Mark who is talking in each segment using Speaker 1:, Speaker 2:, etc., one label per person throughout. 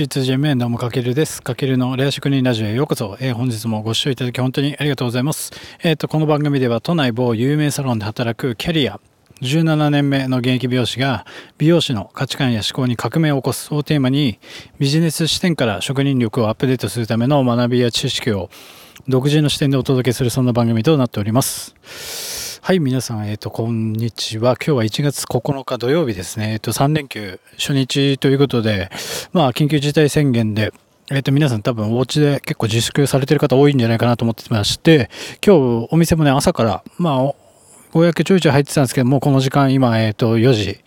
Speaker 1: H2GMN どうもかけるです。かけるのレア職人ラジオへようこそ。えー、本日もご視聴いただき本当にありがとうございます。えっ、ー、と、この番組では都内某有名サロンで働くキャリア17年目の現役美容師が美容師の価値観や思考に革命を起こすをテーマにビジネス視点から職人力をアップデートするための学びや知識を独自の視点でお届けするそんな番組となっております。はい、皆さん、えっ、ー、と、こんにちは。今日は1月9日土曜日ですね。えっ、ー、と、3連休初日ということで、まあ、緊急事態宣言で、えっ、ー、と、皆さん多分お家で結構自粛されてる方多いんじゃないかなと思ってまして、今日お店もね、朝から、まあ、ご予約ちょいちょい入ってたんですけどもう、この時間、今、えっ、と、4時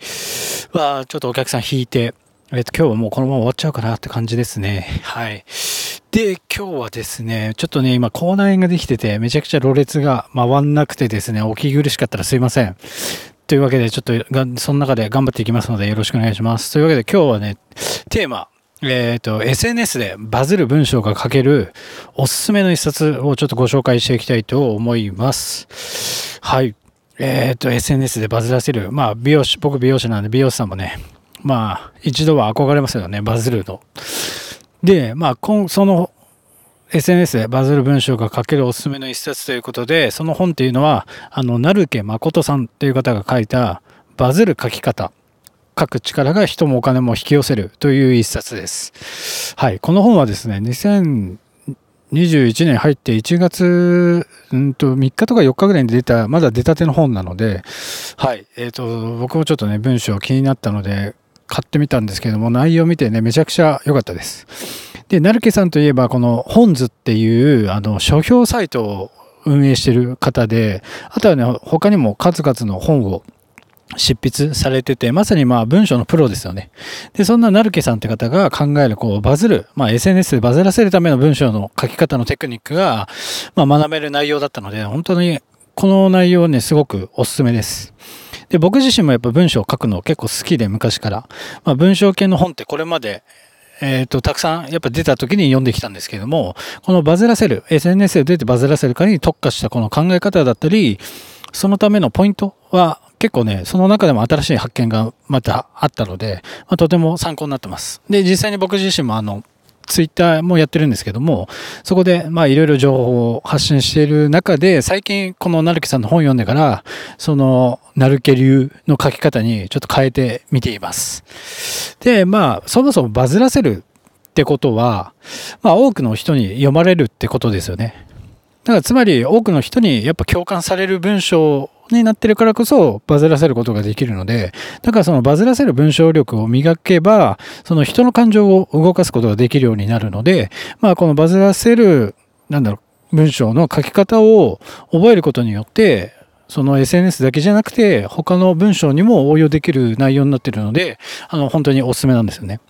Speaker 1: は、ちょっとお客さん引いて、えっ、と、今日はもうこのまま終わっちゃうかなって感じですね。はい。で、今日はですね、ちょっとね、今、口内炎ができてて、めちゃくちゃろれつが回んなくてですね、お気苦しかったらすいません。というわけで、ちょっとが、その中で頑張っていきますので、よろしくお願いします。というわけで、今日はね、テーマ、えっ、ー、と、SNS でバズる文章が書けるおすすめの一冊をちょっとご紹介していきたいと思います。はい。えっ、ー、と、SNS でバズらせる。まあ、美容師、僕美容師なんで美容師さんもね、まあ、一度は憧れますよね、バズるの。で、まあ、その SNS でバズる文章が書けるおすすめの一冊ということで、その本っていうのは、あの、成家誠さんという方が書いた、バズる書き方。書く力が人もお金も引き寄せるという一冊です。はい。この本はですね、2021年入って1月、うんと3日とか4日ぐらいに出た、まだ出たての本なので、はい。えっ、ー、と、僕もちょっとね、文章気になったので、買ってみたんですけども、内容見てね、めちゃくちゃ良かったです。で、成家さんといえば、この本図っていう、あの、書評サイトを運営してる方で、あとはね、他にも数々の本を執筆されてて、まさにまあ文章のプロですよね。で、そんな成家さんって方が考える、こう、バズる、まあ SNS でバズらせるための文章の書き方のテクニックが、まあ学べる内容だったので、本当にこの内容ね、すごくおすすめです。で、僕自身もやっぱ文章を書くの結構好きで昔から、まあ、文章系の本ってこれまで、えっ、ー、と、たくさんやっぱ出た時に読んできたんですけども、このバズらせる、SNS で出てバズらせるかに特化したこの考え方だったり、そのためのポイントは結構ね、その中でも新しい発見がまたあったので、まあ、とても参考になってます。で、実際に僕自身もあの、ツイッターもやってるんですけども、そこで、まあ、いろいろ情報を発信している中で、最近、この成木さんの本読んでから、その、成家流の書き方にちょっと変えてみています。で、まあ、そもそもバズらせるってことは、まあ、多くの人に読まれるってことですよね。だから、つまり、多くの人にやっぱ共感される文章になってるからこそバズらせることができるので、だからそのバズらせる文章力を磨けば、その人の感情を動かすことができるようになるので、まあこのバズらせる、なんだろう、文章の書き方を覚えることによって、その SNS だけじゃなくて、他の文章にも応用できる内容になってるので、あの、本当におすすめなんですよね。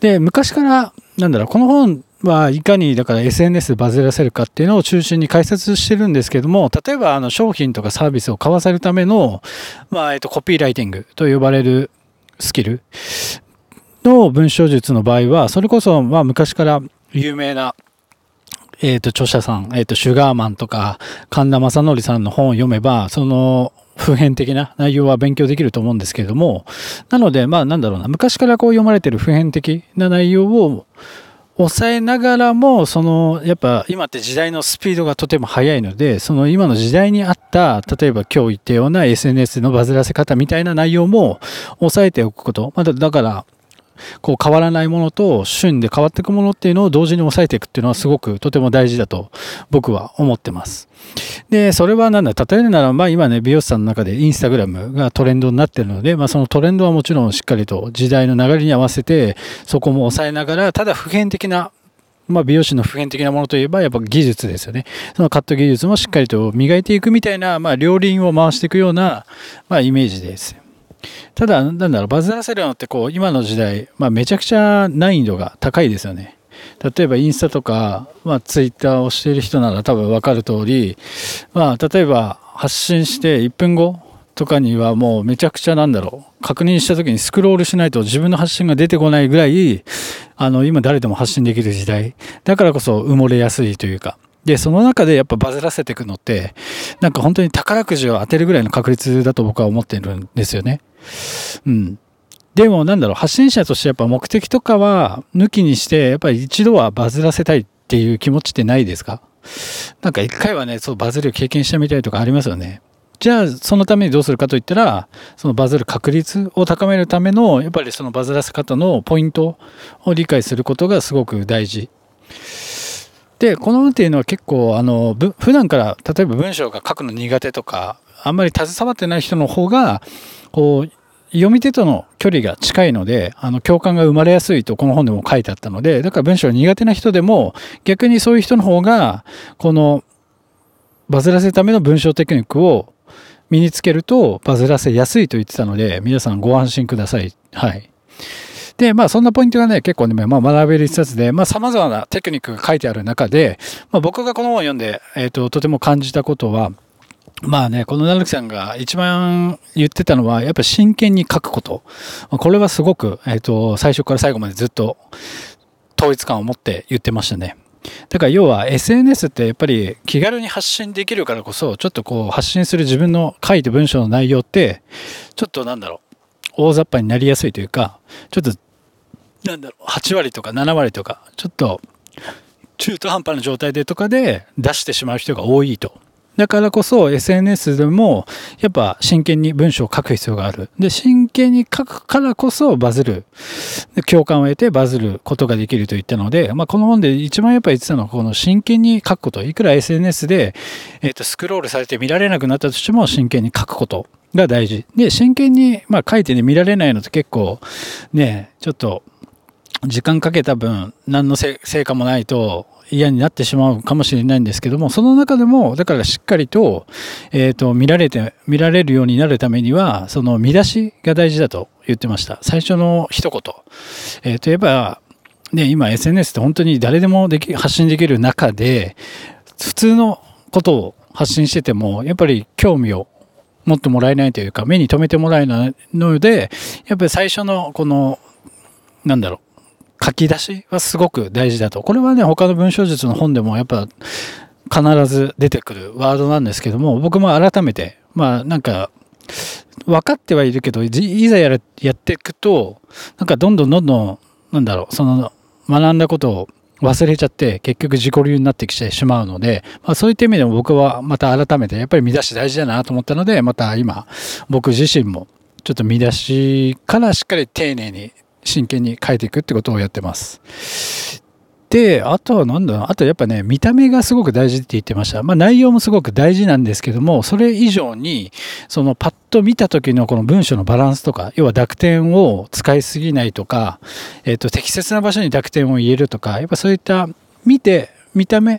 Speaker 1: で、昔から、なんだろう、この本はいかにだから SNS でバズらせるかっていうのを中心に解説してるんですけども、例えばあの商品とかサービスを買わせるための、まあ、えっと、コピーライティングと呼ばれるスキルの文章術の場合は、それこそ、まあ、昔から有名なえっ、と、著者さん、えっ、と、シュガーマンとか、神田正則さんの本を読めば、その、普遍的な内容は勉強できると思うんですけれども、なので、まあ、なんだろうな、昔からこう読まれてる普遍的な内容を、抑えながらも、その、やっぱ今って時代のスピードがとても速いので、その今の時代に合った、例えば今日言ったような SNS のバズらせ方みたいな内容も抑えておくこと。まだ、だから、こう変わらないものと旬で変わっていくものっていうのを同時に抑えていくっていうのはすごくとても大事だと僕は思ってます。で、それはなんだ、例えるなら、ま今ね、美容師さんの中でインスタグラムがトレンドになってるので、まあそのトレンドはもちろんしっかりと時代の流れに合わせて、そこも抑えながら、ただ普遍的なまあ、美容師の普遍的なものといえば、やっぱ技術ですよね。そのカット技術もしっかりと磨いていくみたいな、まあ、両輪を回していくような、まあ、イメージです。ただ、なんだろう、バズらせるのってこう、今の時代、まあ、めちゃくちゃ難易度が高いですよね。例えばインスタとか、まあ、ツイッターをしている人なら多分分かる通り、まあ、例えば発信して1分後とかにはもうめちゃくちゃなんだろう、確認した時にスクロールしないと自分の発信が出てこないぐらい、あの、今誰でも発信できる時代。だからこそ埋もれやすいというか、で、その中でやっぱバズらせていくのって、なんか本当に宝くじを当てるぐらいの確率だと僕は思ってるんですよね。うん。でもなんだろう、発信者としてやっぱ目的とかは抜きにして、やっぱり一度はバズらせたいっていう気持ちってないですか？なんか一回はね、そうバズる経験してみたいとかありますよね。じゃあ、そのためにどうするかといったら、そのバズる確率を高めるための、やっぱりそのバズらせ方のポイントを理解することがすごく大事。で、この運っていうのは結構、あの、普段から例えば文章が書くの苦手とか、あんまり携わってない人の方が、こう、読み手との距離が近いので、あの、共感が生まれやすいとこの本でも書いてあったので、だから文章苦手な人でも、逆にそういう人の方が、この、バズらせるための文章テクニックを身につけるとバズらせやすいと言ってたので、皆さんご安心ください。はい。で、まあそんなポイントがね、結構ね、まあ学べる一冊で、まあ様々なテクニックが書いてある中で、まあ僕がこの本を読んで、えっ、ー、と、とても感じたことは、まあね、この成木さんが一番言ってたのは、やっぱ真剣に書くこと。これはすごく、えっ、ー、と、最初から最後までずっと統一感を持って言ってましたね。だから要は SNS ってやっぱり気軽に発信できるからこそ、ちょっとこう発信する自分の書いた文章の内容って、ちょっとなんだろう、大雑把になりやすいというか、ちょっと、なんだろう、8割とか7割とか、ちょっと中途半端な状態でとかで出してしまう人が多いと。だからこそ SNS でもやっぱ真剣に文章を書く必要がある。で、真剣に書くからこそバズる。共感を得てバズることができると言ったので、まあ、この本で一番やっぱ言ってたのはこの真剣に書くこと。いくら SNS で、えっ、ー、とスクロールされて見られなくなったとしても真剣に書くこと。が大事。で、真剣に、まあ、書いてね、見られないのって結構、ね、ちょっと、時間かけた分、何の成果もないと、嫌になってしまうかもしれないんですけども、その中でも、だからしっかりと、え、ー、と、見られて、見られるようになるためには、その見出しが大事だと言ってました。最初の一言。えっ、ー、と、やっぱ、ね、今 SNS って本当に誰でもでき、発信できる中で、普通のことを発信してても、やっぱり興味を持ってもらえないというか、目に留めてもらえないので、やっぱり最初のこの、なんだろう、書き出しはすごく大事だと。これはね、他の文章術の本でもやっぱ必ず出てくるワードなんですけども、僕も改めて、まあなんか、分かってはいるけど、いざややっていくと、なんかどんどんどんどん、なんだろう、その学んだことを忘れちゃって結局自己流になってきてしまうので、まあ、そういった意味でも僕はまた改めてやっぱり見出し大事だなと思ったのでまた今僕自身もちょっと見出しからしっかり丁寧に真剣に書いていくってことをやってます。で、あとは何だ？ろう、あとやっぱね、見た目がすごく大事って言ってました。まあ内容もすごく大事なんですけども、それ以上に、そのパッと見た時のこの文章のバランスとか、要は濁点を使いすぎないとか、えっ、ー、と、適切な場所に濁点を入れるとか、やっぱそういった見て見た目、や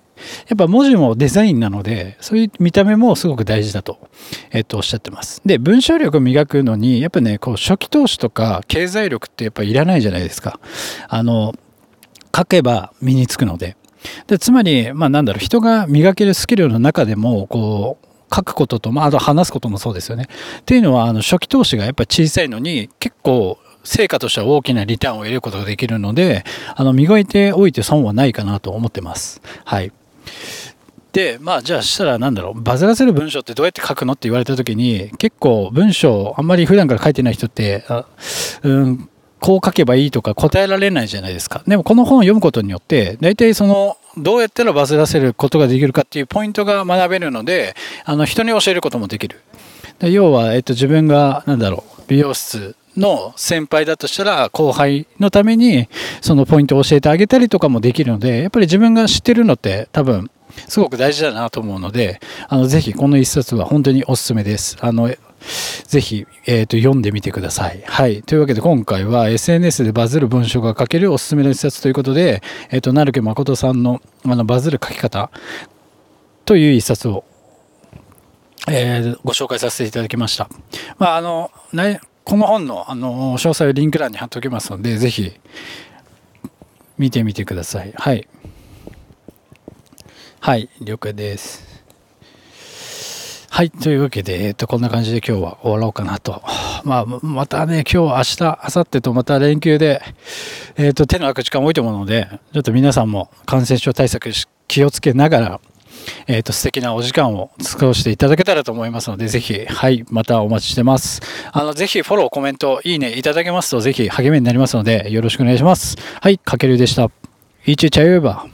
Speaker 1: っぱ文字もデザインなので、そういう見た目もすごく大事だと、えっと、おっしゃってます。で、文章力を磨くのに、やっぱね、こう、初期投資とか経済力ってやっぱいらないじゃないですか。あの、書けば身につくので。で、つまり、まあなんだろう、人が磨けるスキルの中でも、こう、書くことと、まあ、あと話すこともそうですよね。っていうのは、あの、初期投資がやっぱ小さいのに、結構、成果としては大きなリターンを得ることができるので、あの、磨いておいて損はないかなと思ってます。はい。で、まあ、じゃあしたらなんだろう、バズらせる文章ってどうやって書くのって言われた時に、結構文章、あんまり普段から書いてない人って、あうん、こう書けばいいとか答えられないじゃないですか。でもこの本を読むことによって、大体その、どうやったらバズらせることができるかっていうポイントが学べるので、あの、人に教えることもできる。で要は、えっと、自分が、なんだろう、美容室の先輩だとしたら後輩のためにそのポイントを教えてあげたりとかもできるのでやっぱり自分が知ってるのって多分すごく大事だなと思うのであのぜひこの一冊は本当におすすめです。あのぜひ、えーと、読んでみてください。はい。というわけで今回は SNS でバズる文章が書けるおすすめの一冊ということで、えっ、ー、と、成毛誠さんのあのバズる書き方という一冊をえー、ご紹介させていただきました。まあ、あの、この本のあの詳細をリンク欄に貼っておきますので、ぜひ見てみてください。はい。はい、了解です。はい、というわけで、えっと、こんな感じで今日は終わろうかなと。まあ、またね、今日、明日、明後日とまた連休で、えっと、手の空く時間多いと思うので、ちょっと皆さんも感染症対策気をつけながら、えっ、ー、と、素敵なお時間を過ごしていただけたらと思いますので、ぜひ、はい、またお待ちしてます。あの、ぜひフォロー、コメント、いいねいただけますと、ぜひ励みになりますので、よろしくお願いします。はい、かけるでした。いちちゃえば。